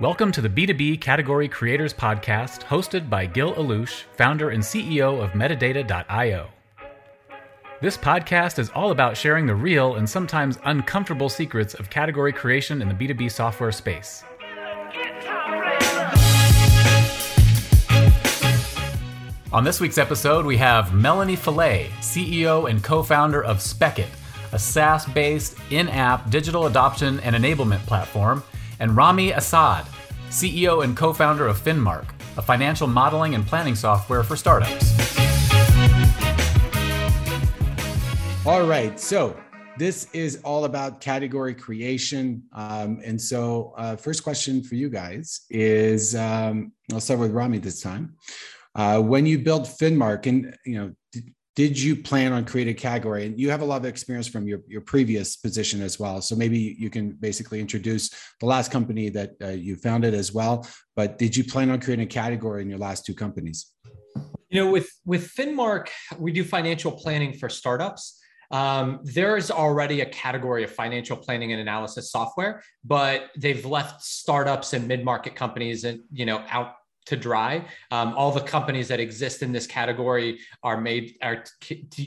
Welcome to the B2B Category Creators Podcast, hosted by Gil Allouche, founder and CEO of Metadata.io. This podcast is all about sharing the real and sometimes uncomfortable secrets of category creation in the B2B software space. On this week's episode, we have Melanie Fellay, CEO and co founder of Spekit, a SaaS based in app digital adoption and enablement platform and Rami Essaid, CEO and co founder of Finmark, a financial modeling and planning software for startups. All right. So, this is all about category creation. Um, and so, uh, first question for you guys is um, I'll start with Rami this time. Uh, when you built Finmark, and you know, you plan on creating a category? And you have a lot of experience from your, your previous position as well. So maybe you can basically introduce the last company that uh, you founded as well. But did you plan on creating a category in your last two companies? You know with with finmark we do financial planning for startups. Um, there's already a category of financial planning and analysis software but they've left startups and mid-market companies and you know out to dry. Um, all the companies that exist in this category are made are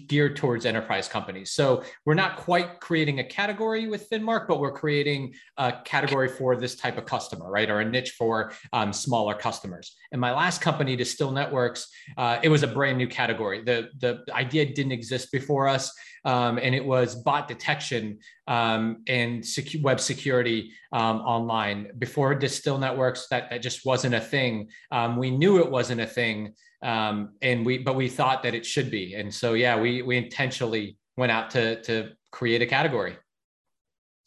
geared towards enterprise companies. So we're not quite creating a category with Finmark, but we're creating a category for this type of customer, right, or a niche for um, smaller customers. And my last company, Distil Networks, uh, it was a brand new category. The the idea didn't exist before us um, and it was bot detection um, and secu- web security um, online. Before Distil Networks, that, that just wasn't a thing. Um, we knew it wasn't a thing, um, and we but we thought that it should be. And so, yeah, we we intentionally went out to to create a category.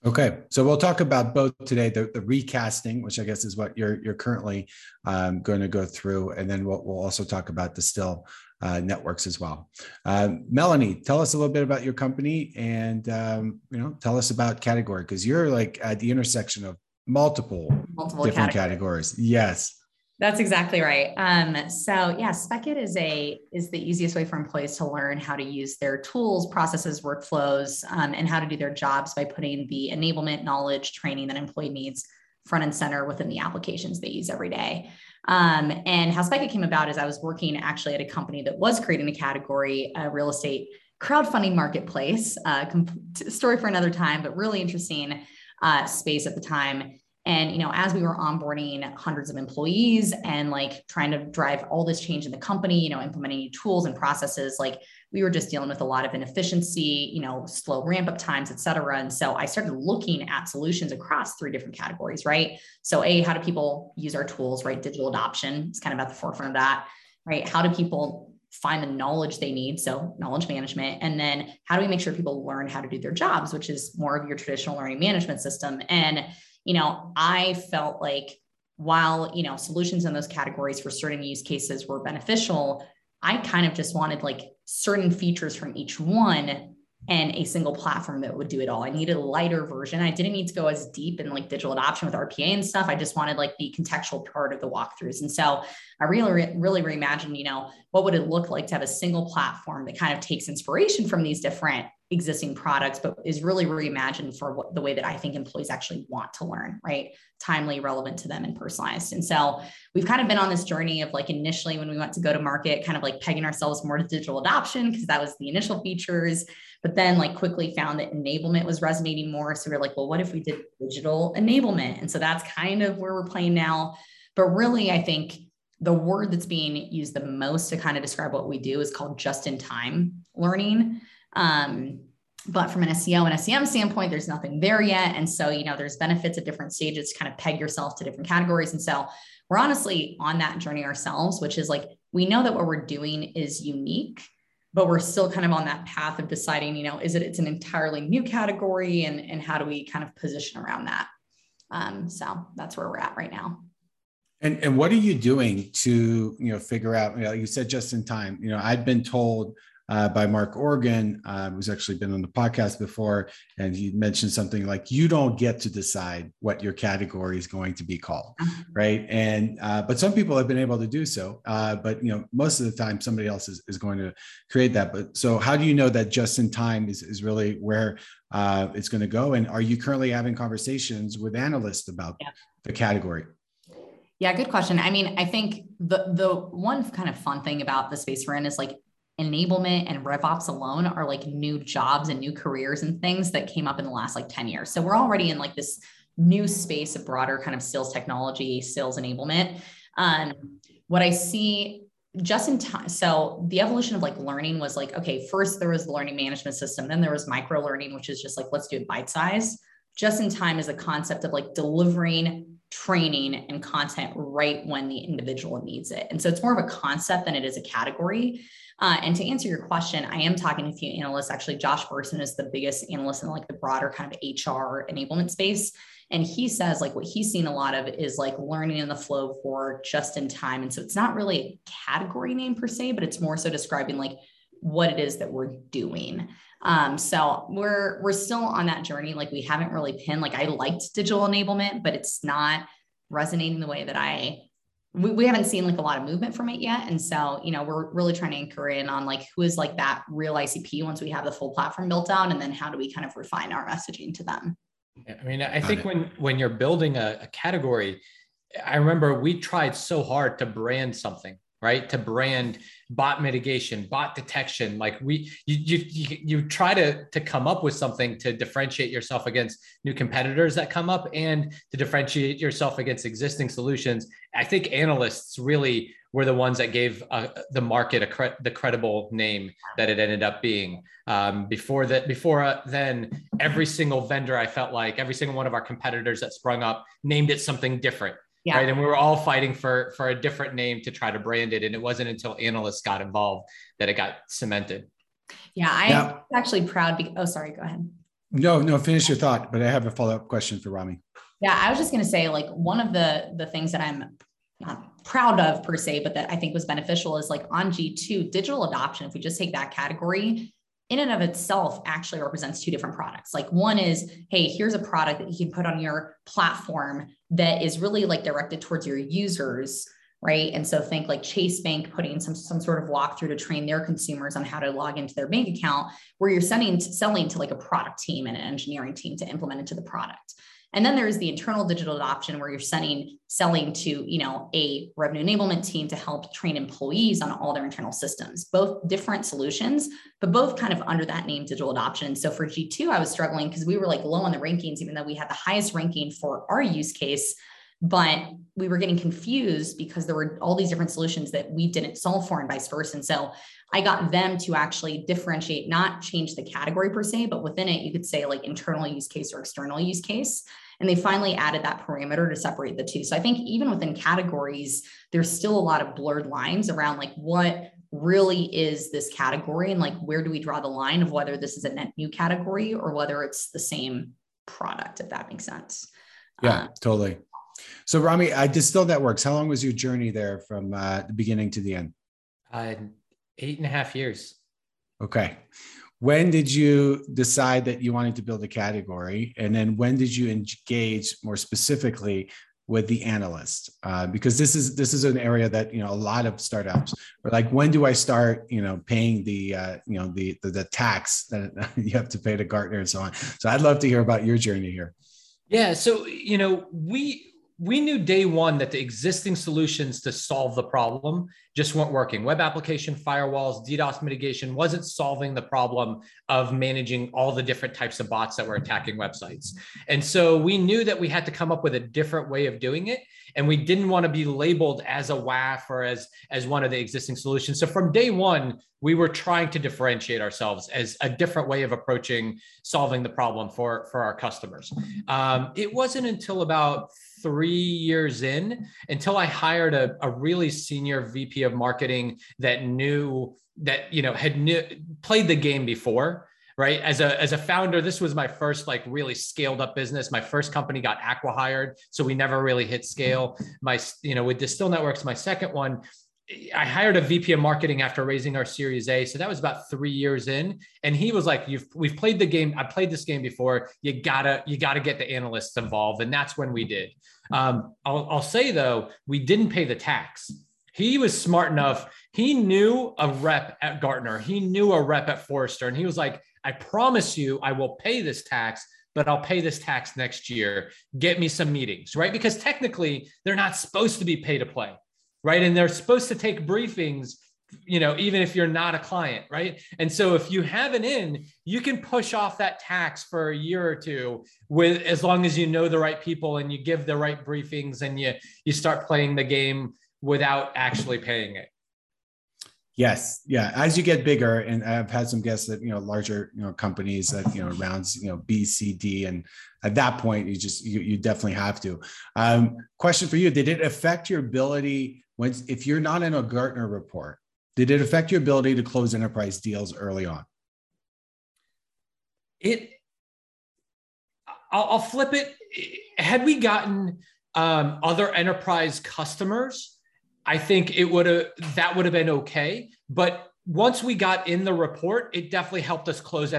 Okay, so we'll talk about both today: the, the recasting, which I guess is what you're you're currently um, going to go through, and then we'll, we'll also talk about Distil uh, networks as well. Uh, Melanie, tell us a little bit about your company, and um, you know, tell us about category because you're like at the intersection of multiple, multiple different categories. categories. Yes. That's exactly right. Um, so yeah, Spekit is a is the easiest way for employees to learn how to use their tools, processes, workflows, um, and how to do their jobs by putting the enablement, knowledge, training that employee needs front and center within the applications they use every day. Um, and how Spekit came about is I was working actually at a company that was creating a category, a real estate crowdfunding marketplace. Uh, story for another time, but really interesting uh, space at the time and you know as we were onboarding hundreds of employees and like trying to drive all this change in the company you know implementing new tools and processes like we were just dealing with a lot of inefficiency you know slow ramp up times et cetera. And so i started looking at solutions across three different categories right? So a how do people use our tools right? Digital adoption is kind of at the forefront of that right? How do people find the knowledge they need? So knowledge management. And then how do we make sure people learn how to do their jobs which is more of your traditional learning management system? And you know, I felt like while, you know, solutions in those categories for certain use cases were beneficial, I kind of just wanted like certain features from each one and a single platform that would do it all. I needed a lighter version. I didn't need to go as deep in like digital adoption with RPA and stuff. I just wanted like the contextual part of the walkthroughs. And so I really, really reimagined, you know, what would it look like to have a single platform that kind of takes inspiration from these different existing products, but is really reimagined for what, the way that I think employees actually want to learn, right? Timely, relevant to them, and personalized. And so we've kind of been on this journey of like initially when we went to go to market, kind of like pegging ourselves more to digital adoption because that was the initial features, but then like quickly found that enablement was resonating more. So we we're like, well, what if we did digital enablement? And so that's kind of where we're playing now. But really, I think the word that's being used the most to kind of describe what we do is called just in time learning. Um, but from an SEO and SEM standpoint, there's nothing there yet. And so, you know, there's benefits at different stages to kind of peg yourself to different categories. And so we're honestly on that journey ourselves, which is like we know that what we're doing is unique, but we're still kind of on that path of deciding, you know, is it it's an entirely new category and, and how do we kind of position around that? Um, so that's where we're at right now. And and what are you doing to you know figure out? You know, you said just in time. You know, I've been told uh, by Mark Organ, uh, who's actually been on the podcast before, and he mentioned something like you don't get to decide what your category is going to be called, mm-hmm. right? And uh, but some people have been able to do so, uh, but you know most of the time somebody else is, is going to create that. But so how do you know that just in time is is really where uh, it's going to go? And are you currently having conversations with analysts about yeah. the category? Yeah, good question. I mean, I think the the one kind of fun thing about the space we're in is like enablement and RevOps alone are like new jobs and new careers and things that came up in the last like 10 years. So we're already in like this new space of broader kind of sales technology, sales enablement. Um, what I see just in time, so the evolution of like learning was like, okay, first there was the learning management system, then there was micro learning, which is just like, let's do it bite size. Just in time is a concept of like delivering training and content right when the individual needs it. And so it's more of a concept than it is a category. Uh, and to answer your question, I am talking to a few analysts. Actually, Josh Bersin is the biggest analyst in like the broader kind of HR enablement space. And he says like what he's seen a lot of is like learning in the flow for just in time. And so it's not really a category name per se, but it's more so describing like what it is that we're doing. Um, so we're we're still on that journey. Like we haven't really pinned. Like I liked digital enablement, but it's not resonating the way that I we, we haven't seen like a lot of movement from it yet. And so, you know, we're really trying to anchor in on like who is like that real ICP once we have the full platform built out, and then how do we kind of refine our messaging to them. Yeah, I mean, I think when when you're building a, a category, I remember we tried so hard to brand something right? To brand bot mitigation bot detection. Like we you you you try to to come up with something to differentiate yourself against new competitors that come up and to differentiate yourself against existing solutions. I think analysts really were the ones that gave uh, the market a cre- the credible name that it ended up being. Um, before that before uh, then every single vendor i felt like every single one of our competitors that sprung up named it something different yeah. right? And we were all fighting for for a different name to try to brand it, and it wasn't until analysts got involved that it got cemented. Yeah, I'm yeah. actually proud. Because, oh, sorry, go ahead. No, no, finish your thought. But I have a follow up question for Rami. Yeah, I was just going to say, like, one of the the things that I'm not proud of per se, but that I think was beneficial is like on G2 digital adoption. If we just take that category, in and of itself actually represents two different products. Like one is, hey, here's a product that you can put on your platform that is really like directed towards your users, right? And so think like Chase Bank putting some some sort of walkthrough to train their consumers on how to log into their bank account, where you're sending selling to like a product team and an engineering team to implement into the product. And then there's the internal digital adoption where you're sending, selling to, you know, a revenue enablement team to help train employees on all their internal systems, both different solutions, but both kind of under that name digital adoption. So for G2, I was struggling because we were like low on the rankings, even though we had the highest ranking for our use case. But we were getting confused because there were all these different solutions that we didn't solve for and vice versa. And so I got them to actually differentiate, not change the category per se, but within it, you could say like internal use case or external use case. And they finally added that parameter to separate the two. So I think even within categories, there's still a lot of blurred lines around like what really is this category and like where do we draw the line of whether this is a net new category or whether it's the same product, if that makes sense. Yeah, um, totally. So Rami, I Distil Networks, how long was your journey there from uh, the beginning to the end? Uh, eight and a half years. Okay. When did you decide that you wanted to build a category? And then when did you engage more specifically with the analyst? Uh, because this is this is an area that you know a lot of startups are like when do i start you know paying the uh, you know the, the, the tax that you have to pay to gartner and so on? So i'd love to hear about your journey here. Yeah. So you know we we knew day one that the existing solutions to solve the problem just weren't working. Web application firewalls, DDoS mitigation wasn't solving the problem of managing all the different types of bots that were attacking websites. And so we knew that we had to come up with a different way of doing it. And we didn't want to be labeled as a WAF or as, as one of the existing solutions. So from day one, we were trying to differentiate ourselves as a different way of approaching solving the problem for, for our customers. Um, it wasn't until about three years in until I hired a, a really senior VP of marketing that knew that, you know, had knew, played the game before right? As a as a founder this was my first like really scaled up business. My first company got aqua hired so we never really hit scale. My you know with distil networks my second one I hired a VP of marketing after raising our Series A. So that was about three years in. And he was like, You've we've played the game. I played this game before. You gotta, you gotta get the analysts involved. And that's when we did. Um, I'll, I'll say though, we didn't pay the tax. He was smart enough. He knew a rep at Gartner. He knew a rep at Forrester. And he was like, I promise you, I will pay this tax but I'll pay this tax next year. Get me some meetings, right? Because technically they're not supposed to be pay to play, right? And they're supposed to take briefings you know even if you're not a client right and so if you have an in you can push off that tax for a year or two with as long as you know the right people and you give the right briefings and you you start playing the game without actually paying it Yes, yeah. As you get bigger, and I've had some guests that you know larger you know companies that you know rounds you know B, C, D, and at that point you just you, you definitely have to. Um, question for you: Did it affect your ability when if you're not in a Gartner report? Did it affect your ability to close enterprise deals early on? It. I'll, I'll flip it. Had we gotten um, other enterprise customers I think it would have that would have been okay. But once we got in the report, it definitely helped us close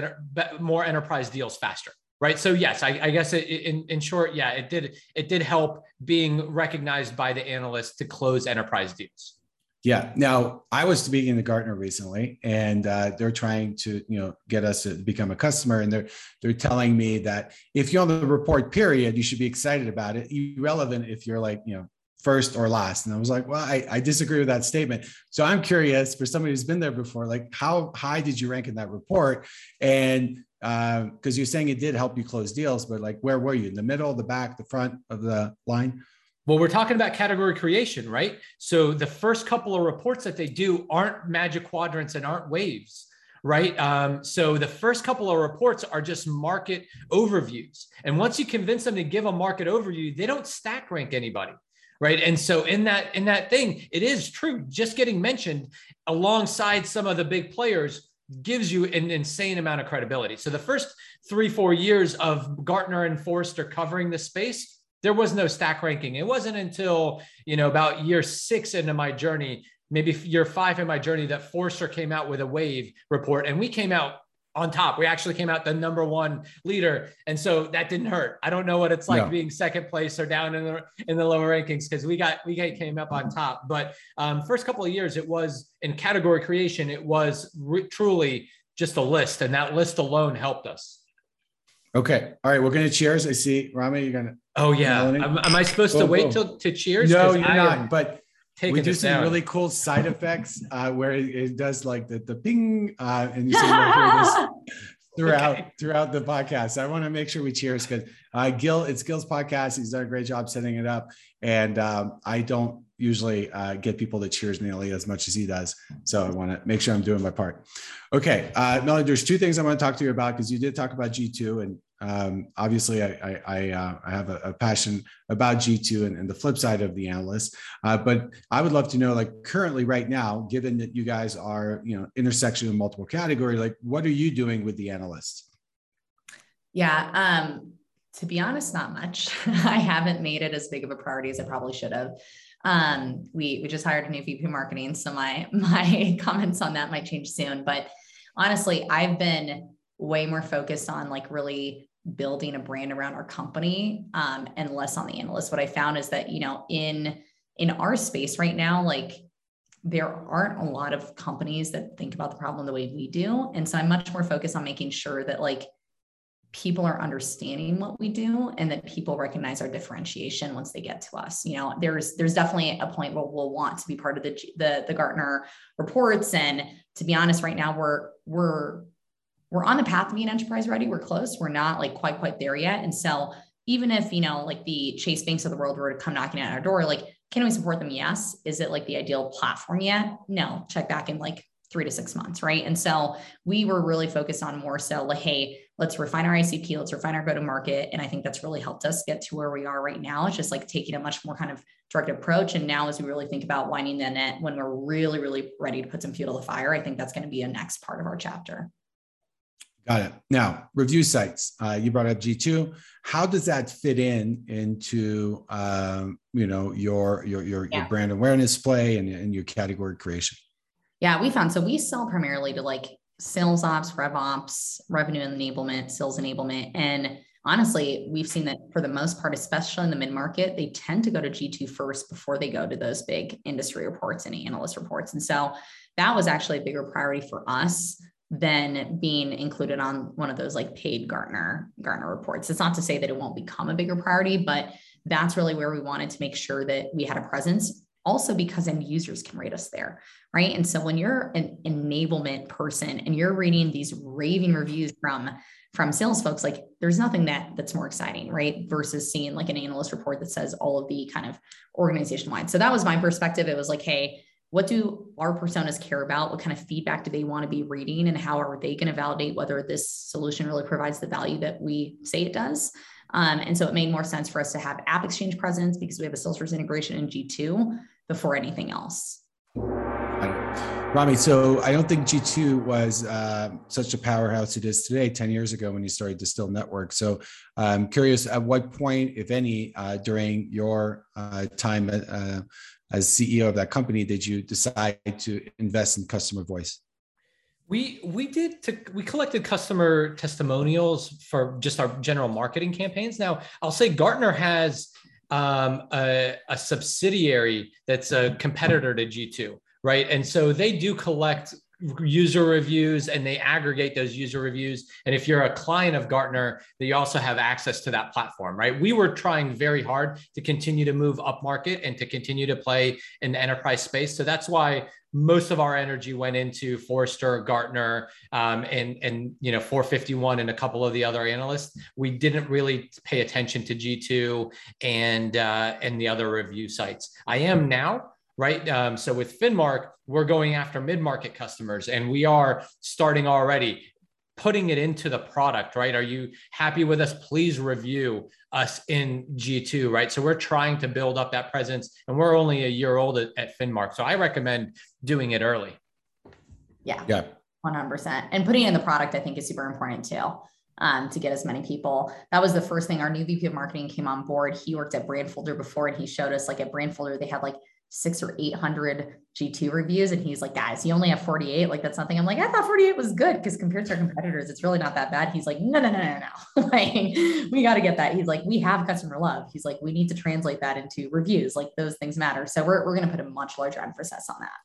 more enterprise deals faster. Right. So yes, I, I guess it, in, in short, yeah, it did it did help being recognized by the analysts to close enterprise deals. Yeah. Now I was speaking to Gartner recently, and uh, they're trying to you know get us to become a customer, and they're they're telling me that if you're on the report period, you should be excited about it, irrelevant if you're like you know first or last. And I was like, well, I, I disagree with that statement. So I'm curious for somebody who's been there before, like how high did you rank in that report? And because uh, you're saying it did help you close deals, but like where were you? In the middle, the back, the front of the line? Well, we're talking about category creation, right? So the first couple of reports that they do aren't magic quadrants and aren't waves right? Um, so the first couple of reports are just market overviews. And once you convince them to give a market overview, they don't stack rank anybody right and so in that in that thing it is true just getting mentioned alongside some of the big players gives you an insane amount of credibility. So the first three four years of gartner and forrester covering the space there was no stack ranking. It wasn't until you know about year six into my journey maybe year five in my journey that forrester came out with a wave report. And we came out on top. We actually came out the number one leader, and so that didn't hurt. I don't know what it's like being second place or down in the in the lower rankings because we got we came up on top. But um, first couple of years, it was in category creation. It was re- truly just a list, and that list alone helped us. Okay. All right. We're going to cheers. I see. Rami, you're going to. Oh, yeah. Am, am, I supposed to wait till to cheers? No, you're I not. But we do some down. really cool side effects uh, where it, it, does like the the ping, uh, and you see this throughout okay. throughout the podcast. I want to make sure we cheers because uh, Gil, it's Gil's podcast. He's done a great job setting it up, and um, I don't usually uh, get people to cheers nearly as much as he does. So I want to make sure I'm doing my part. Okay, uh, Melanie, there's two things I want to talk to you about because you did talk about G2, and um, obviously, I, I, uh, I have a, a, passion about G2 and, and, the flip side of the analyst. Uh, but I would love to know, like currently, right now, given that you guys are, you know, intersection of multiple category, like what are you doing with the analysts? Yeah. Um, to be honest, not much. I haven't made it as big of a priority as I probably should have. Um, we we just hired a new VP marketing, so my my comments on that might change soon. But honestly, I've been way more focused on like really building a brand around our company um, and less on the analyst. What i found is that you know in in our space right now like there aren't a lot of companies that think about the problem the way we do. And so i'm much more focused on making sure that like people are understanding what we do and that people recognize our differentiation once they get to us. You know there's there's definitely a point where we'll want to be part of the the, the gartner reports. And to be honest right now we're we're we're on the path to being enterprise ready. We're close. We're not like quite quite there yet. And so even if you know like the Chase banks of the world were to come knocking at our door, like can we support them? Yes. Is it like the ideal platform yet? No. Check back in like three to six months, right? And so we were really focused on more so like, hey, let's refine our ICP, let's refine our go to market. And I think that's really helped us get to where we are right now. It's just like taking a much more kind of direct approach. And now, as we really think about winding the net when we're really, really ready to put some fuel to the fire, I think that's going to be a next part of our chapter. Got it. Now, review sites. Uh, you brought up G2. How does that fit in into um, you know your your your, yeah. your brand awareness play and, and your category creation? Yeah, we found so we sell primarily to like sales ops, rev ops, revenue enablement, sales enablement, and honestly, we've seen that for the most part, especially in the mid market, they tend to go to G2 first before they go to those big industry reports and analyst reports. And so that was actually a bigger priority for us than being included on one of those like paid Gartner Gartner reports. It's not to say that it won't become a bigger priority, but that's really where we wanted to make sure that we had a presence. Also because end users can rate us there right? And so when you're an enablement person and you're reading these raving reviews from from sales folks like there's nothing that that's more exciting right? Versus seeing like an analyst report that says all of the kind of organization wide so that was my perspective. It was like hey what do our personas care about? What kind of feedback do they want to be reading and how are they going to validate whether this solution really provides the value that we say it does? Um, and so it made more sense for us to have app exchange presence because we have a salesforce integration in g2 before anything else. Rami, so I don't think G2 was uh, such a powerhouse it is today 10 years ago when you started Distil Network. So I'm curious at what point, if any, uh, during your uh, time at uh, as CEO of that company, did you decide to invest in customer voice? We we did to, we collected customer testimonials for just our general marketing campaigns. Now I'll say Gartner has um, a, a subsidiary that's a competitor to G2 right? And so they do collect user reviews and they aggregate those user reviews. And if you're a client of Gartner, you also have access to that platform, right? We were trying very hard to continue to move up market and to continue to play in the enterprise space. So that's why most of our energy went into Forrester, Gartner, um, and and you know 451 and a couple of the other analysts. We didn't really pay attention to G2 and uh, and the other review sites. I am now right? Um, so with Finmark, we're going after mid-market customers and we are starting already putting it into the product, right? Are you happy with us? Please review us in G2, right? So we're trying to build up that presence and we're only a year old at, at Finmark. So I recommend doing it early. Yeah. Yeah. 100%. And putting in the product, I think is super important too. Um, to get as many people. That was the first thing. Our new VP of marketing came on board. He worked at Brandfolder before, and he showed us like at Brandfolder they had like six or 800 G2 reviews. And he's like, guys, you only have 48. Like, that's something I'm like, I thought 48 was good because compared to our competitors, it's really not that bad. He's like, no, no, no, no, no. like, we got to get that. He's like, we have customer love. He's like, we need to translate that into reviews. Like, those things matter. So we're, we're going to put a much larger emphasis on that.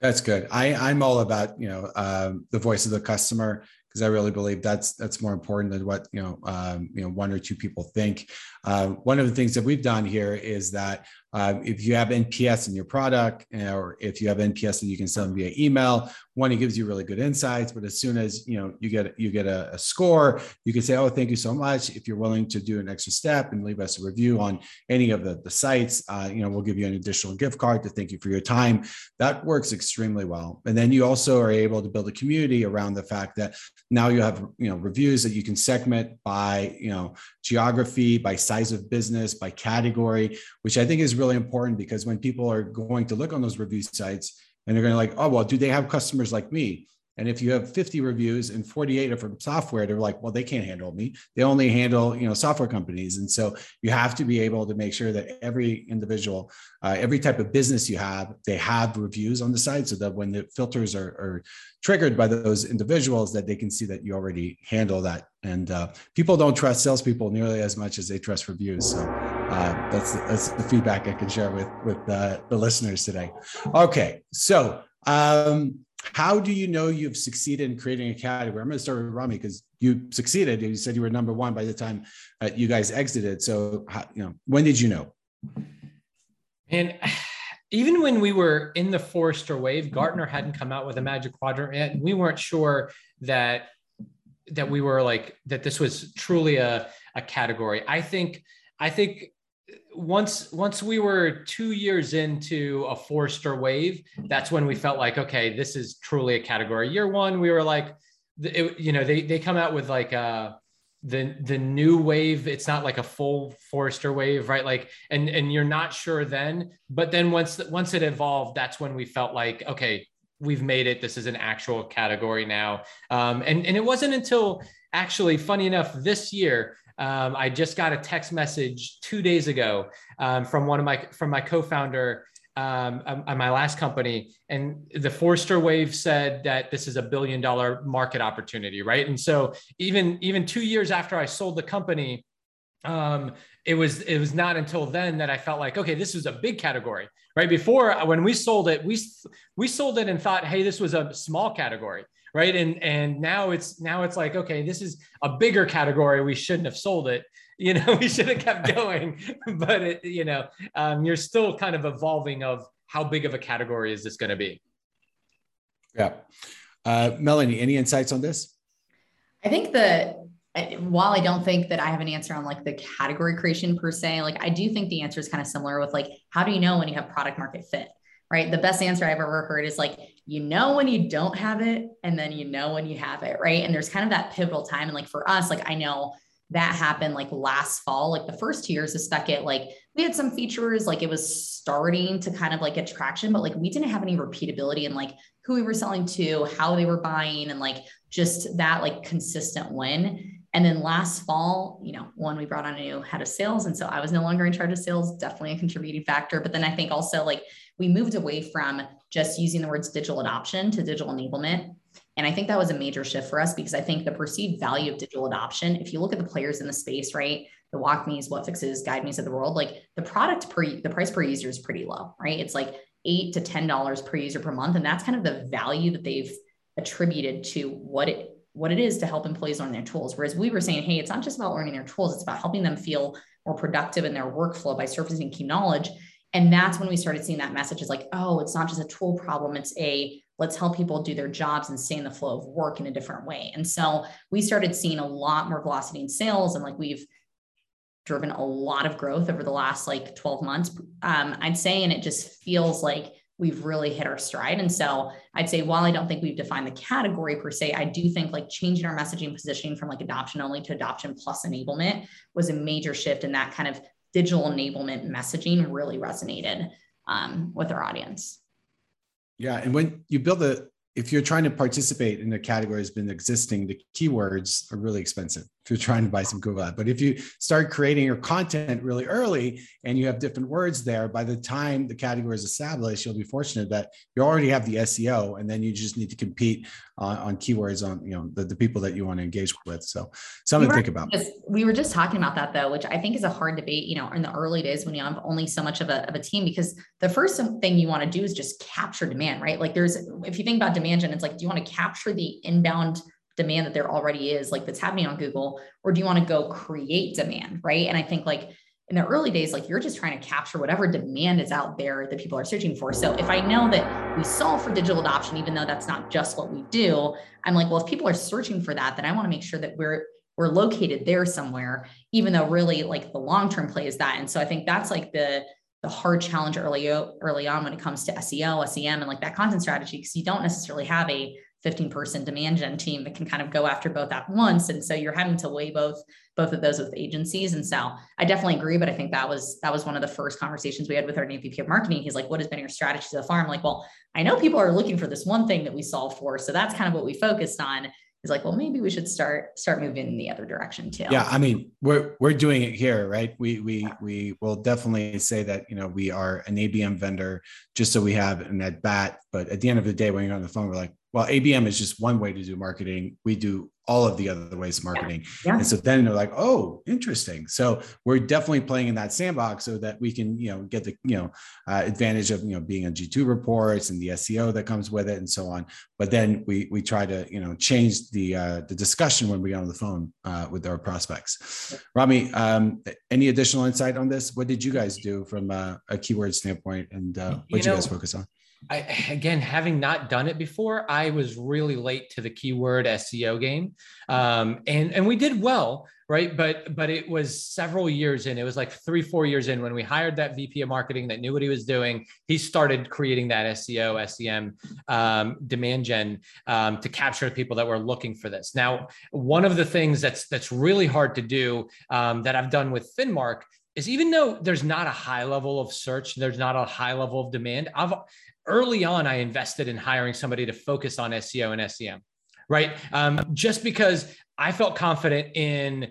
That's good. I, I'm all about, you know, um, the voice of the customer because I really believe that's that's more important than what you know um, you know one or two people think. Uh, one of the things that we've done here is that uh, if you have NPS in your product, or if you have NPS that you can send via email, one it gives you really good insights. But as soon as you know you get you get a, a, score, you can say, "Oh, thank you so much." If you're willing to do an extra step and leave us a review on any of the the sites, uh, you know we'll give you an additional gift card to thank you for your time. That works extremely well. And then you also are able to build a community around the fact that now you have you know reviews that you can segment by you know geography, by size of business, by category, which I think is really important because when people are going to look on those review sites and they're going to like, oh, well, do they have customers like me? And if you have 50 reviews and 48 are from software, they're like, well, they can't handle me. They only handle, you know, software companies. And so you have to be able to make sure that every individual, uh, every type of business you have, they have reviews on the side so that when the filters are, are triggered by those individuals, that they can see that you already handle that. And uh, people don't trust salespeople nearly as much as they trust reviews. So uh, that's that's the feedback I can share with with uh, the listeners today. Okay, so um, how do you know you've succeeded in creating a category? I'm going to start with Rami because you succeeded. You said you were number one by the time uh, you guys exited. So, how, you know, when did you know? And even when we were in the Forrester wave, Gartner hadn't come out with a Magic Quadrant yet. We weren't sure that that we were like that. This was truly a a category. I think. I think once once we were two years into a Forrester wave, that's when we felt like, okay, this is truly a category. Year one, we were like, it, you know, they they come out with like uh the the new wave. It's not like a full Forrester wave, right? Like, and and you're not sure then, but then once once it evolved, that's when we felt like, okay, we've made it. This is an actual category now. Um, and and it wasn't until actually, funny enough, this year um, I just got a text message two days ago um, from one of my from my co-founder um, at my last company, and the Forrester Wave said that this is a billion dollar market opportunity, right? And so even even two years after I sold the company, um, it was it was not until then that I felt like okay, this was a big category. Right before when we sold it, we we sold it and thought, hey, this was a small category, right? And and now it's now it's like okay, this is a bigger category. We shouldn't have sold it. You know, we should have kept going, but it, you know, um, you're still kind of evolving of how big of a category is this going to be. Yeah, uh, Melanie, any insights on this? I think that while I don't think that I have an answer on like the category creation per se, like I do think the answer is kind of similar with like, how do you know when you have product market fit? Right. The best answer I've ever heard is like, you know, when you don't have it, and then you know when you have it. Right. And there's kind of that pivotal time. And like for us, like I know that happened like last fall, like the first two years of Spekit, like we had some features, like it was starting to kind of like get traction, but like we didn't have any repeatability in like who we were selling to, how they were buying, and like just that like consistent win. And then last fall, you know, one, we brought on a new head of sales. And so I was no longer in charge of sales, definitely a contributing factor. But then I think also like we moved away from just using the words digital adoption to digital enablement. And I think that was a major shift for us because I think the perceived value of digital adoption, if you look at the players in the space, right? The WalkMe's, Whatfixes, Guide Me's of the world, like the product per the price per user is pretty low, right? It's like eight to ten dollars per user per month. And that's kind of the value that they've attributed to what it what it is to help employees learn their tools. Whereas we were saying, hey, it's not just about learning their tools, it's about helping them feel more productive in their workflow by surfacing key knowledge. And that's when we started seeing that message is like, oh, it's not just a tool problem, it's a let's help people do their jobs and stay in the flow of work in a different way. And so we started seeing a lot more velocity in sales and like we've driven a lot of growth over the last like 12 months. Um, I'd say, and it just feels like we've really hit our stride. And so I'd say while I don't think we've defined the category per se, I do think like changing our messaging positioning from like adoption only to adoption plus enablement was a major shift in that kind of digital enablement messaging really resonated um, with our audience. Yeah. And when you build a if you're trying to participate in a category that's been existing, the keywords are really expensive if you're trying to buy some Google ad. But if you start creating your content really early and you have different words there, by the time the category is established, you'll be fortunate that you already have the SEO and then you just need to compete on, on keywords on you know the, the people that you want to engage with. So something we to think about. Just, we were just talking about that though, which I think is a hard debate, you know, in the early days when you have only so much of a, of a team, because the first thing you want to do is just capture demand, right? Like there's, if you think about demand gen, it's like, do you want to capture the inbound demand that there already is, like that's happening on Google, or do you want to go create demand, right? And I think like in the early days, like you're just trying to capture whatever demand is out there that people are searching for. So if I know that we solve for digital adoption, even though that's not just what we do, I'm like, well, if people are searching for that, then I want to make sure that we're we're located there somewhere, even though really like the long-term play is that. And so I think that's like the the hard challenge early early on when it comes to SEO, SEM, and like that content strategy, because you don't necessarily have a 15 person demand gen team that can kind of go after both at once. And so you're having to weigh both both of those with agencies. And so i definitely agree but i think that was that was one of the first conversations we had with our new vp of marketing. He's like what has been your strategy so far? I'm like well i know people are looking for this one thing that we solve for. So that's kind of what we focused on. He's like well maybe we should start start moving in the other direction too. Yeah i mean we're we're doing it here right? We we we will definitely say that you know we are an abm vendor just so we have an at bat. But at the end of the day when you're on the phone we're like well, ABM is just one way to do marketing. We do all of the other ways of marketing. Yeah. And so then they're like, oh, interesting. So we're definitely playing in that sandbox so that we can, you know, get the, you know, uh, advantage of, you know, being on G2 reports and the SEO that comes with it and so on. But then we, we try to, you know, change the, uh, the discussion when we get on the phone uh, with our prospects. Rami, um, any additional insight on this? What did you guys do from a, a keyword standpoint and uh, what you, know, you guys focus on? I, again, having not done it before, I was really late to the keyword SEO game, um, and and we did well, right? But but it was several years in. It was like three, four years in when we hired that VP of marketing that knew what he was doing. He started creating that SEO, SEM, um, demand gen um, to capture people that were looking for this. Now, one of the things that's that's really hard to do um, that I've done with Finmark is even though there's not a high level of search, there's not a high level of demand. I've early on, I invested in hiring somebody to focus on SEO and SEM, right? Um, just because I felt confident in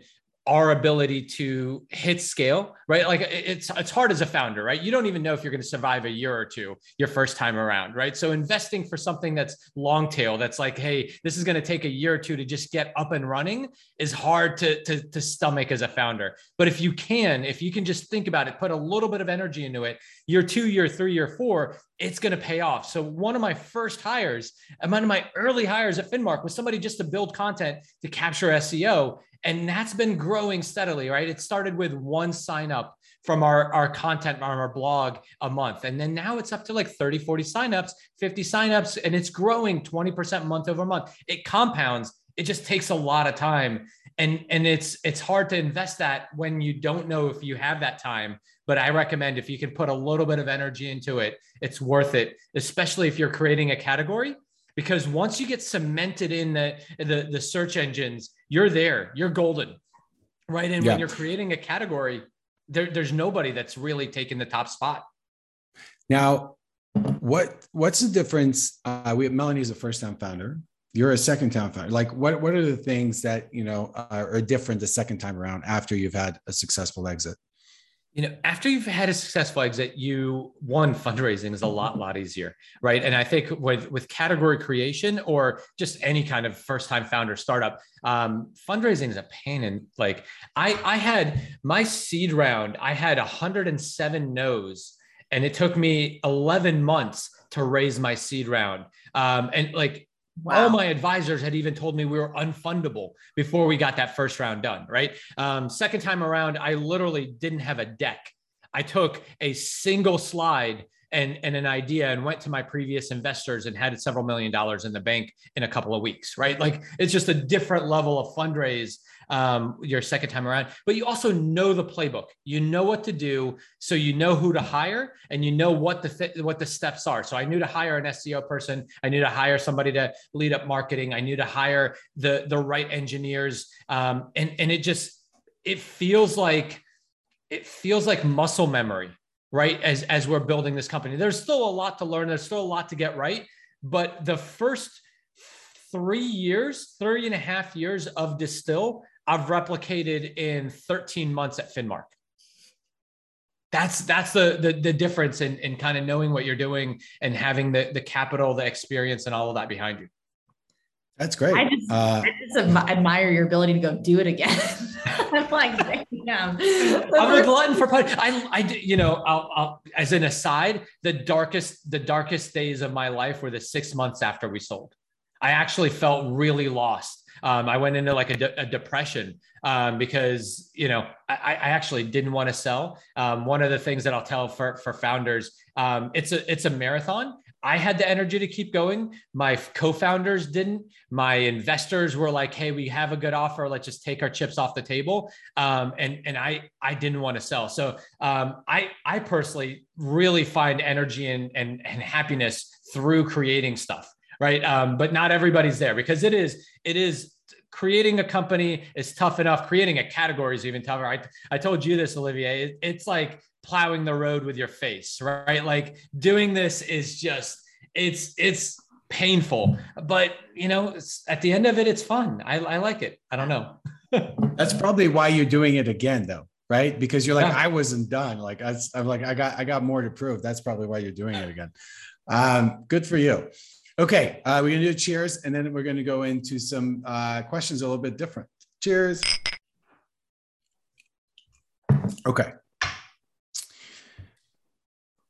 our ability to hit scale, right? Like it's it's hard as a founder, right? You don't even know if you're going to survive a year or two your first time around, right? So investing for something that's long tail, that's like, hey, this is going to take a year or two to just get up and running, is hard to to, to stomach as a founder. But if you can, if you can just think about it, put a little bit of energy into it, year two, year three, year four, it's going to pay off. So one of my first hires, one of my early hires at Finmark was somebody just to build content to capture SEO. And that's been growing steadily, right? It started with one sign up from our, our content on our blog a month. And then now it's up to like 30, 40 signups, 50 signups, and it's growing 20% month over month. It compounds. It just takes a lot of time. And, and it's it's hard to invest that when you don't know if you have that time. But I recommend if you can put a little bit of energy into it, it's worth it, especially if you're creating a category because once you get cemented in the, the, the search engines, you're there, you're golden, right? And yeah. when you're creating a category, there, there's nobody that's really taking the top spot. Now, what what's the difference? Uh, we have is a first time founder. You're a second time founder. Like, what what are the things that you know are, are different the second time around after you've had a successful exit? You know after you've had a successful exit you one fundraising is a lot lot easier right? And i think with with category creation or just any kind of first time founder startup um, fundraising is a pain and like i i had my seed round i had 107 no's and it took me 11 months to raise my seed round. Um, and like Wow. All my advisors had even told me we were unfundable before we got that first round done, right? Um, second time around, I literally didn't have a deck. I took a single slide and, and an idea and went to my previous investors and had several million dollars in the bank in a couple of weeks, right? Like it's just a different level of fundraise um, your second time around, but you also know the playbook. You know what to do, so you know who to hire, and you know what the th- what the steps are. So I knew to hire an SEO person. I knew to hire somebody to lead up marketing. I knew to hire the the right engineers, um, and and it just it feels like it feels like muscle memory right as as we're building this company. There's still a lot to learn. There's still a lot to get right. But the first three years three and a half years of distil i've replicated in 13 months at finmark. That's that's the the, the difference in, in kind of knowing what you're doing and having the the capital the experience and all of that behind you that's great. I just, uh, I just admire your ability to go do it again. I'm like, damn. I'm a glutton for punishment. I, I, you know, I'll, I'll, as an aside, the darkest, the darkest days of my life were the six months after we sold. I actually felt really lost. Um, I went into like a, de- a depression um, because you know I, I actually didn't want to sell. Um, one of the things that I'll tell for for founders, um, it's a it's a marathon, I had the energy to keep going. My co-founders didn't. My investors were like, "Hey, we have a good offer. Let's just take our chips off the table." Um, and and I I didn't want to sell. So um, I I personally really find energy and and, and happiness through creating stuff, right? Um, but not everybody's there because it is it is creating a company is tough enough. Creating a category is even tougher. I I told you this, Olivier. It, it's like plowing the road with your face, right? Like doing this is just it's it's painful, but you know, at the end of it, it's fun. I, I like it. I don't know. That's probably why you're doing it again, though, right? Because you're like, yeah. I wasn't done. Like I, I'm like, I got I got more to prove. That's probably why you're doing it again. Um, good for you. Okay, uh, we're gonna do cheers, and then we're gonna go into some uh, questions a little bit different. Cheers. Okay.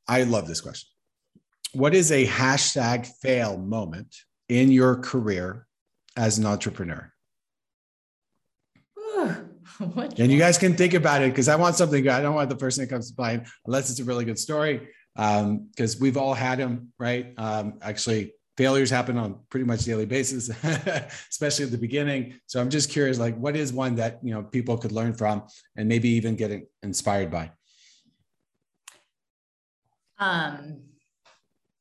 I love this question. What is a hashtag fail moment in your career as an entrepreneur? and you guys can think about it because I want something good. I don't want the person that comes to mind unless it's a really good story. Because um, we've all had them, right? Um, actually, failures happen on pretty much daily basis, especially at the beginning. So I'm just curious, like, what is one that you know people could learn from and maybe even get inspired by? Um,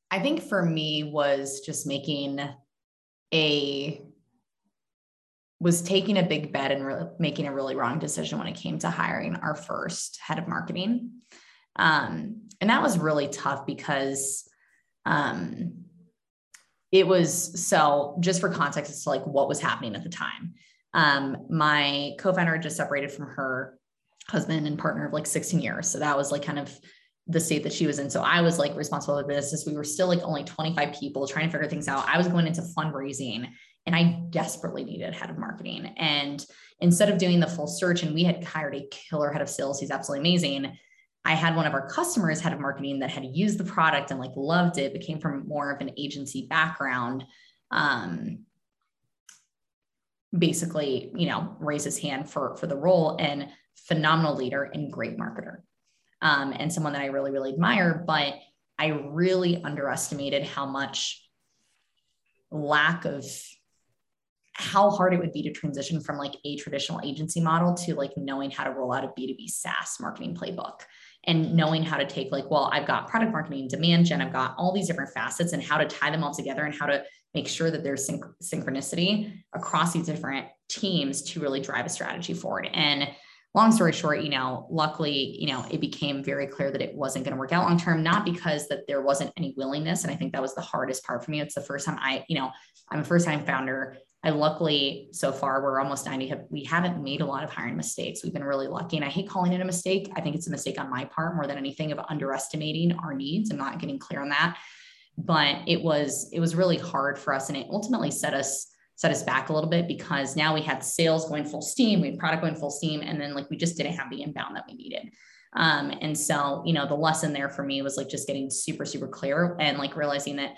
I think for me was just making a was taking a big bet and re- making a really wrong decision when it came to hiring our first head of marketing. Um, and that was really tough because um, it was so just for context as to like what was happening at the time. Um, my co-founder just separated from her husband and partner of like 16 years. So that was like kind of the state that she was in. So I was like responsible for business. We were still like only 25 people trying to figure things out. I was going into fundraising and I desperately needed head of marketing. And instead of doing the full search, and we had hired a killer head of sales, he's absolutely amazing. I had one of our customers, head of marketing, that had used the product and like loved it, but came from more of an agency background. Um, basically, you know, raise his hand for for the role and phenomenal leader and great marketer um, and someone that I really, really admire. But I really underestimated how much lack of how hard it would be to transition from like a traditional agency model to like knowing how to roll out a B2B SaaS marketing playbook and knowing how to take like, well, I've got product marketing, demand gen, I've got all these different facets and how to tie them all together and how to make sure that there's synch- synchronicity across these different teams to really drive a strategy forward. And long story short, you know, luckily, you know, it became very clear that it wasn't going to work out long term, not because that there wasn't any willingness. And I think that was the hardest part for me. It's the first time I, you know, I'm a first time founder. I luckily so far we're almost 90 have we haven't made a lot of hiring mistakes. We've been really lucky. And I hate calling it a mistake. I think it's a mistake on my part more than anything of underestimating our needs and not getting clear on that. But it was it was really hard for us and it ultimately set us set us back a little bit because now we had sales going full steam, we had product going full steam, and then like we just didn't have the inbound that we needed. Um, and so, you know, the lesson there for me was like just getting super, super clear and like realizing that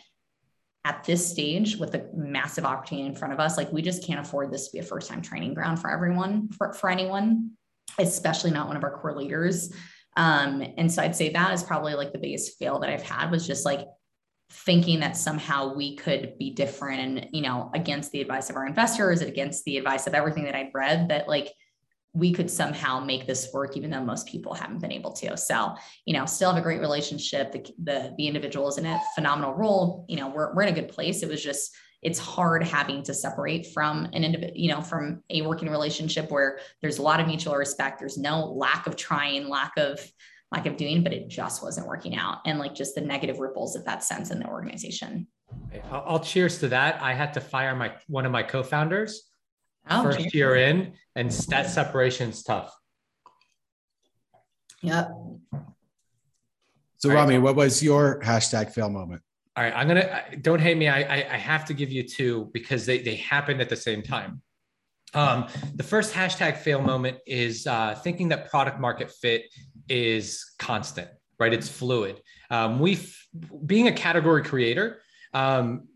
at this stage with the massive opportunity in front of us, like we just can't afford this to be a first time training ground for everyone, for, for anyone, especially not one of our core leaders. Um, and so I'd say that is probably like the biggest fail that I've had was just like thinking that somehow we could be different and you know against the advice of our investors against the advice of everything that i'd read that like we could somehow make this work even though most people haven't been able to. So you know still have a great relationship. The the, the individual is in a phenomenal role. You know we're, we're in a good place. It was just it's hard having to separate from an individual you know from a working relationship where there's a lot of mutual respect. There's no lack of trying lack of lack of doing, but it just wasn't working out. And like just the negative ripples of that sense in the organization. I'll cheers to that. I had to fire my one of my co-founders oh, first cheers. year in, and that separation's tough. Yep. So, All Rami, right. what was your hashtag fail moment? All right, I'm gonna don't hate me. I, I, I have to give you two because they they happened at the same time. Um, the first hashtag fail moment is uh, thinking that product market fit is constant, right? It's fluid. Um, we, being a category creator, um,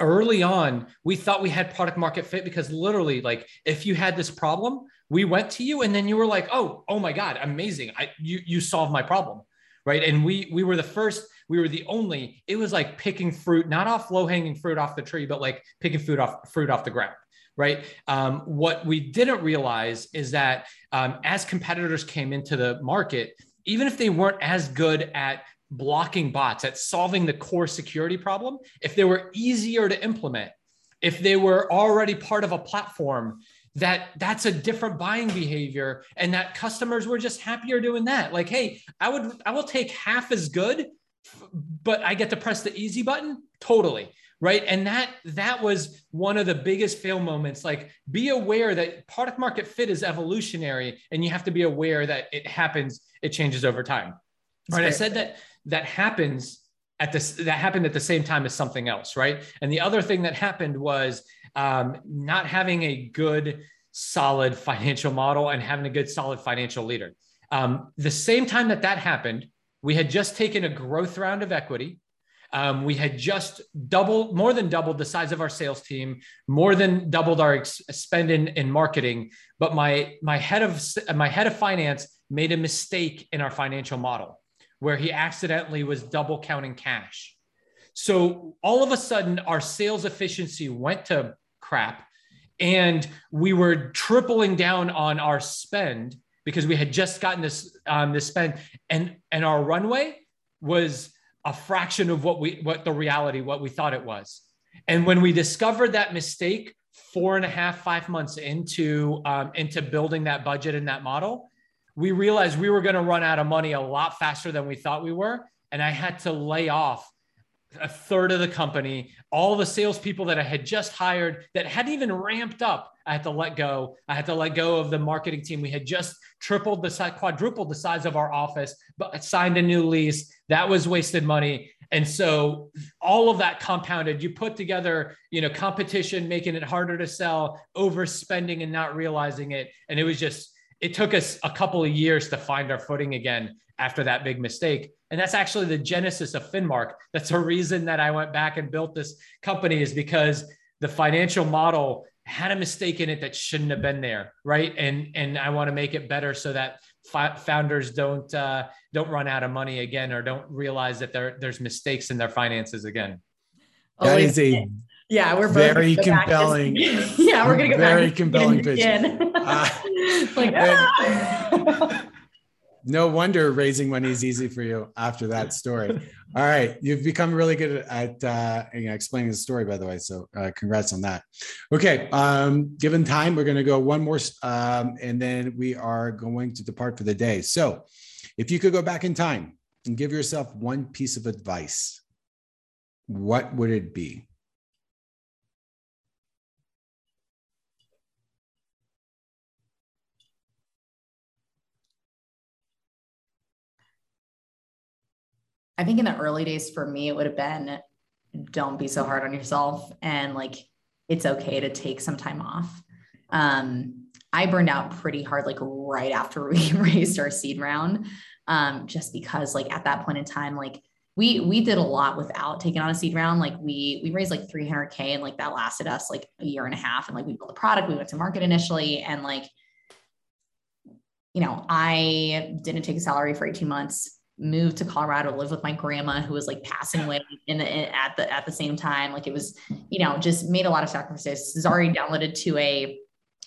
early on, we thought we had product market fit because literally, like, if you had this problem, we went to you, and then you were like, "Oh, oh my God, amazing! I you you solved my problem." Right. And we we were the first, we were the only, it was like picking fruit, not off low-hanging fruit off the tree, but like picking fruit off fruit off the ground right? Um, what we didn't realize is that um, as competitors came into the market, even if they weren't as good at blocking bots, at solving the core security problem, if they were easier to implement, if they were already part of a platform, that that's a different buying behavior and that customers were just happier doing that. Like hey i would i will take half as good but i get to press the easy button? Totally right? And that that was one of the biggest fail moments. Like be aware that product market fit is evolutionary and you have to be aware that it happens it changes over time. That's right? I said that that happens at this that happened at the same time as something else right? And the other thing that happened was um, not having a good solid financial model and having a good solid financial leader. Um, the same time that that happened we had just taken a growth round of equity um, we had just doubled, more than doubled the size of our sales team, more than doubled our ex- spend in, in marketing. But my my head of my head of finance made a mistake in our financial model, where he accidentally was double counting cash. So all of a sudden, our sales efficiency went to crap, and we were tripling down on our spend because we had just gotten this um, this spend, and and our runway was a fraction of what we what the reality what we thought it was. And when we discovered that mistake four and a half five months into um, into building that budget and that model we realized we were going to run out of money a lot faster than we thought we were. And i had to lay off a third of the company, all the salespeople that I had just hired that hadn't even ramped up. I had to let go. I had to let go of the marketing team. We had just tripled the size, quadrupled the size of our office, but signed a new lease. That was wasted money. And so all of that compounded, you put together, you know, competition, making it harder to sell, overspending and not realizing it. And it was just, it took us a couple of years to find our footing again after that big mistake. And that's actually the genesis of Finmark. That's a reason that I went back and built this company is because the financial model had a mistake in it that shouldn't have been there, right? And and I want to make it better so that fi- founders don't uh, don't run out of money again or don't realize that there there's mistakes in their finances again. That is a yeah, we're very compelling. yeah, we're gonna go very compelling pitch. Uh, like, ah. No wonder raising money is easy for you after that story. All right, you've become really good at uh, explaining the story, by the way. So, uh, congrats on that. Okay, um, given time, we're going to go one more, um, and then we are going to depart for the day. So, if you could go back in time and give yourself one piece of advice, what would it be? I think in the early days for me, it would have been don't be so hard on yourself and like it's okay to take some time off. Um, I burned out pretty hard, like right after we raised our seed round, um, just because like at that point in time, like we we did a lot without taking on a seed round. Like we we raised like 300k and like that lasted us like a year and a half. And like we built a product, we went to market initially, and like you know I didn't take a salary for 18 months moved to Colorado, live with my grandma who was like passing away in the in, at the at the same time. Like it was, you know, just made a lot of sacrifices. Zari downloaded to a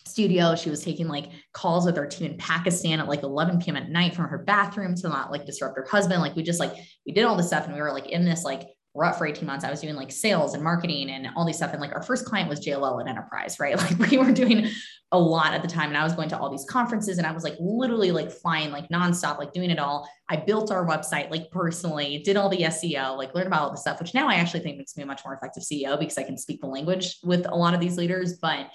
studio. She was taking like calls with our team in Pakistan at like 11 p.m. at night from her bathroom to not like disrupt her husband. Like we just like we did all this stuff and we were like in this like rut for 18 months. I was doing like sales and marketing and all these stuff. And like our first client was JLL at Enterprise, right? Like we were doing a lot at the time. And I was going to all these conferences and I was like literally like flying like nonstop, like doing it all. I built our website like personally, did all the SEO, like learned about all the stuff, which now I actually think makes me a much more effective CEO because I can speak the language with a lot of these leaders. But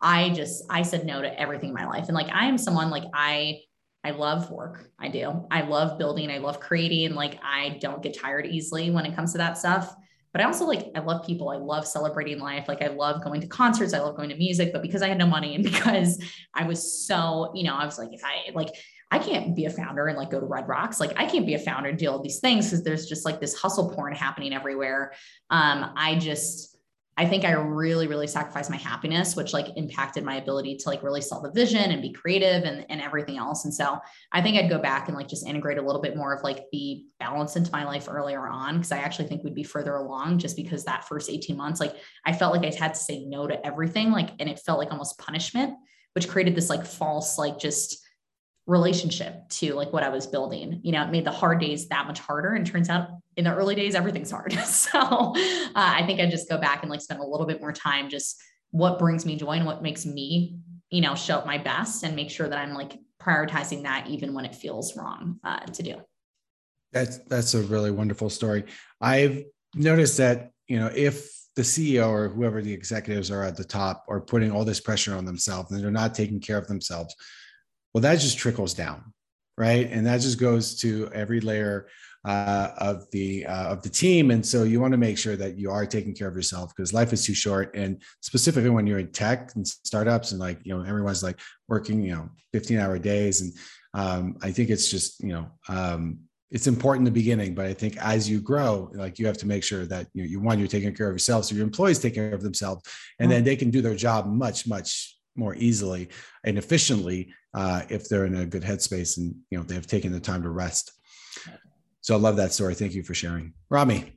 I just, I said no to everything in my life. And like I am someone like I I love work. I do. I love building. I love creating. Like I don't get tired easily when it comes to that stuff. But I also like I love people. I love celebrating life. Like I love going to concerts. I love going to music. But because I had no money and because I was so, you know, I was like, if I like I can't be a founder and like go to Red Rocks. Like I can't be a founder and deal with these things because there's just like this hustle porn happening everywhere. Um, I just I think I really, really sacrificed my happiness, which like impacted my ability to like really sell the vision and be creative and, and everything else. And so I think I'd go back and like just integrate a little bit more of like the balance into my life earlier on. Cause I actually think we'd be further along just because that first 18 months, like I felt like I had to say no to everything. Like, and it felt like almost punishment, which created this like false, like just relationship to like what I was building. You know, it made the hard days that much harder. And turns out in the early days, everything's hard. so uh, I think I just go back and like spend a little bit more time just what brings me joy and what makes me, you know, show up my best and make sure that I'm like prioritizing that even when it feels wrong uh, to do. That's that's a really wonderful story. I've noticed that you know if the CEO or whoever the executives are at the top are putting all this pressure on themselves and they're not taking care of themselves, well, that just trickles down, right? And that just goes to every layer uh, of the uh, of the team. And so you want to make sure that you are taking care of yourself because life is too short. And specifically when you're in tech and startups and like you know everyone's like working you know 15 hour days. And um, I think it's just you know um, it's important in the beginning, but I think as you grow, like you have to make sure that you know, you want you're taking care of yourself, so your employees take care of themselves, and then they can do their job much much more easily and efficiently uh, if they're in a good headspace and you know they have taken the time to rest. So I love that story. Thank you for sharing, Rami.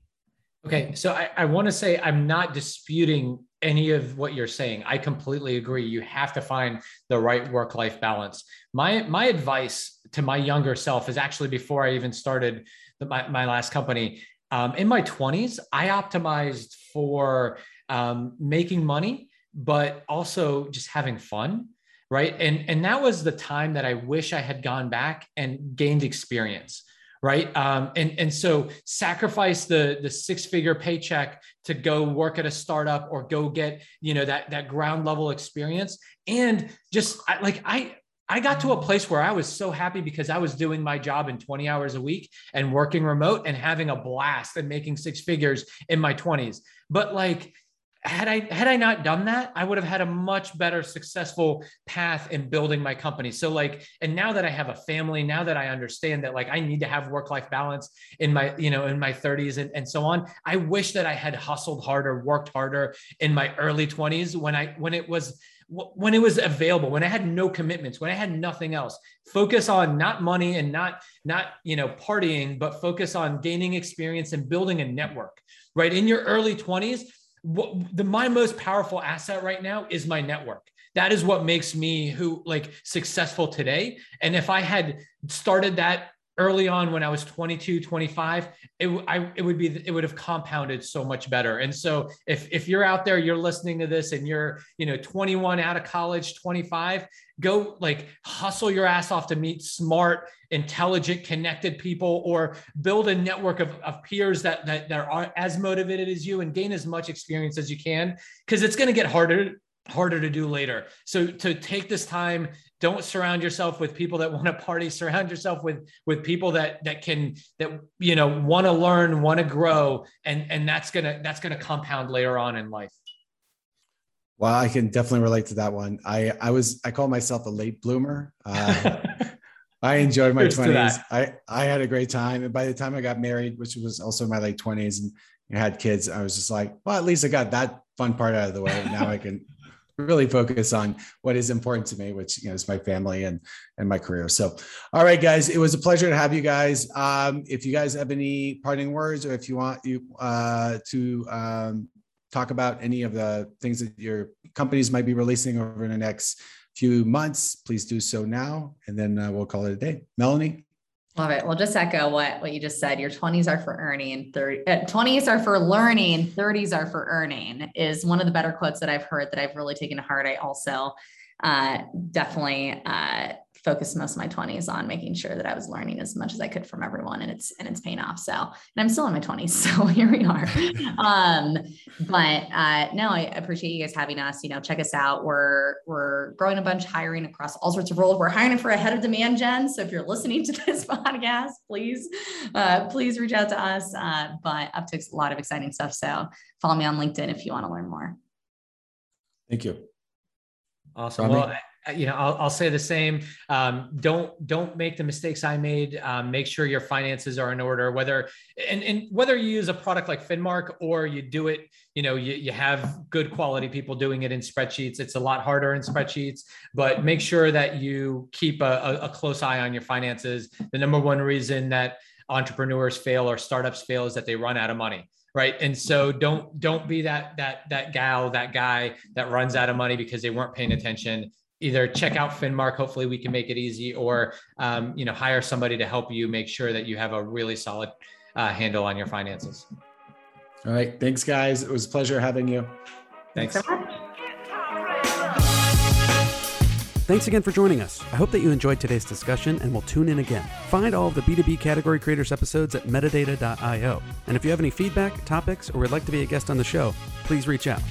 Okay, so I, I want to say I'm not disputing any of what you're saying. I completely agree. You have to find the right work-life balance. My my advice to my younger self is actually before I even started the, my, my last company. Um, in my 20s, I optimized for um, making money, but also just having fun right? And and that was the time that i wish i had gone back and gained experience right? Um, and and so sacrifice the the six figure paycheck to go work at a startup or go get you know that that ground level experience. And just I, like i I got to a place where I was so happy because I was doing my job in 20 hours a week and working remote and having a blast and making six figures in my 20s. But like had I had I not done that, I would have had a much better successful path in building my company. So like, and now that I have a family, now that I understand that like I need to have work-life balance in my, you know, in my 30s and, and so on. I wish that I had hustled harder, worked harder in my early 20s when I when it was when it was available when i had no commitments when i had nothing else focus on not money and not not you know partying but focus on gaining experience and building a network right in your early 20s what, the my most powerful asset right now is my network. That is what makes me who like successful today. And if i had started that early on when I was 22, 25, it, I, it would be, it would have compounded so much better. And so if, if you're out there, you're listening to this and you're, you know, 21 out of college, 25, go like hustle your ass off to meet smart, intelligent, connected people or build a network of, of peers that, that, that are as motivated as you and gain as much experience as you can. Cause it's going to get harder harder to do later. So to take this time, don't surround yourself with people that want to party. Surround yourself with with people that that can that you know want to learn, want to grow, and and that's gonna that's gonna compound later on in life. Well, I can definitely relate to that one. I I was I call myself a late bloomer. Uh, I enjoyed my twenties. I I had a great time, and by the time I got married, which was also my late twenties, and had kids, I was just like, well, at least I got that fun part out of the way. Now I can really focus on what is important to me, which you know is my family and and my career. So, all right, guys, it was a pleasure to have you guys. Um, if you guys have any parting words, or if you want you uh, to um, talk about any of the things that your companies might be releasing over the next few months, please do so now, and then uh, we'll call it a day. Melanie. Love it. Well, just echo what, what you just said. Your 20s are for earning, 30, uh, 20s are for learning, 30s are for earning is one of the better quotes that I've heard that I've really taken to heart. I also uh, definitely uh, focused most of my 20s on making sure that I was learning as much as I could from everyone and it's and it's paying off. So and I'm still in my 20s. So here we are. um, but uh no, I appreciate you guys having us. You know, check us out. We're we're growing a bunch, hiring across all sorts of roles. We're hiring for a head of demand gen. So if you're listening to this podcast, please uh please reach out to us. Uh, but up to a lot of exciting stuff. So follow me on LinkedIn if you want to learn more. Thank you. Awesome. Well, you know I'll, I'll, say the same. Um, don't don't make the mistakes i made. Um, make sure your finances are in order whether and, and whether you use a product like finmark or you do it you know you, you have good quality people doing it in spreadsheets. It's a lot harder in spreadsheets but make sure that you keep a, a close eye on your finances. The number one reason that entrepreneurs fail or startups fail is that they run out of money right? And so don't don't be that that that gal that guy that runs out of money because they weren't paying attention either check out Finmark. Hopefully, we can make it easy, or um, you know, hire somebody to help you make sure that you have a really solid uh, handle on your finances. All right, thanks, guys. It was a pleasure having you. Thanks. thanks so much. Thanks again for joining us. I hope that you enjoyed today's discussion and will tune in again. Find all of the B2B Category Creators episodes at metadata.io. And if you have any feedback, topics, or would like to be a guest on the show, please reach out.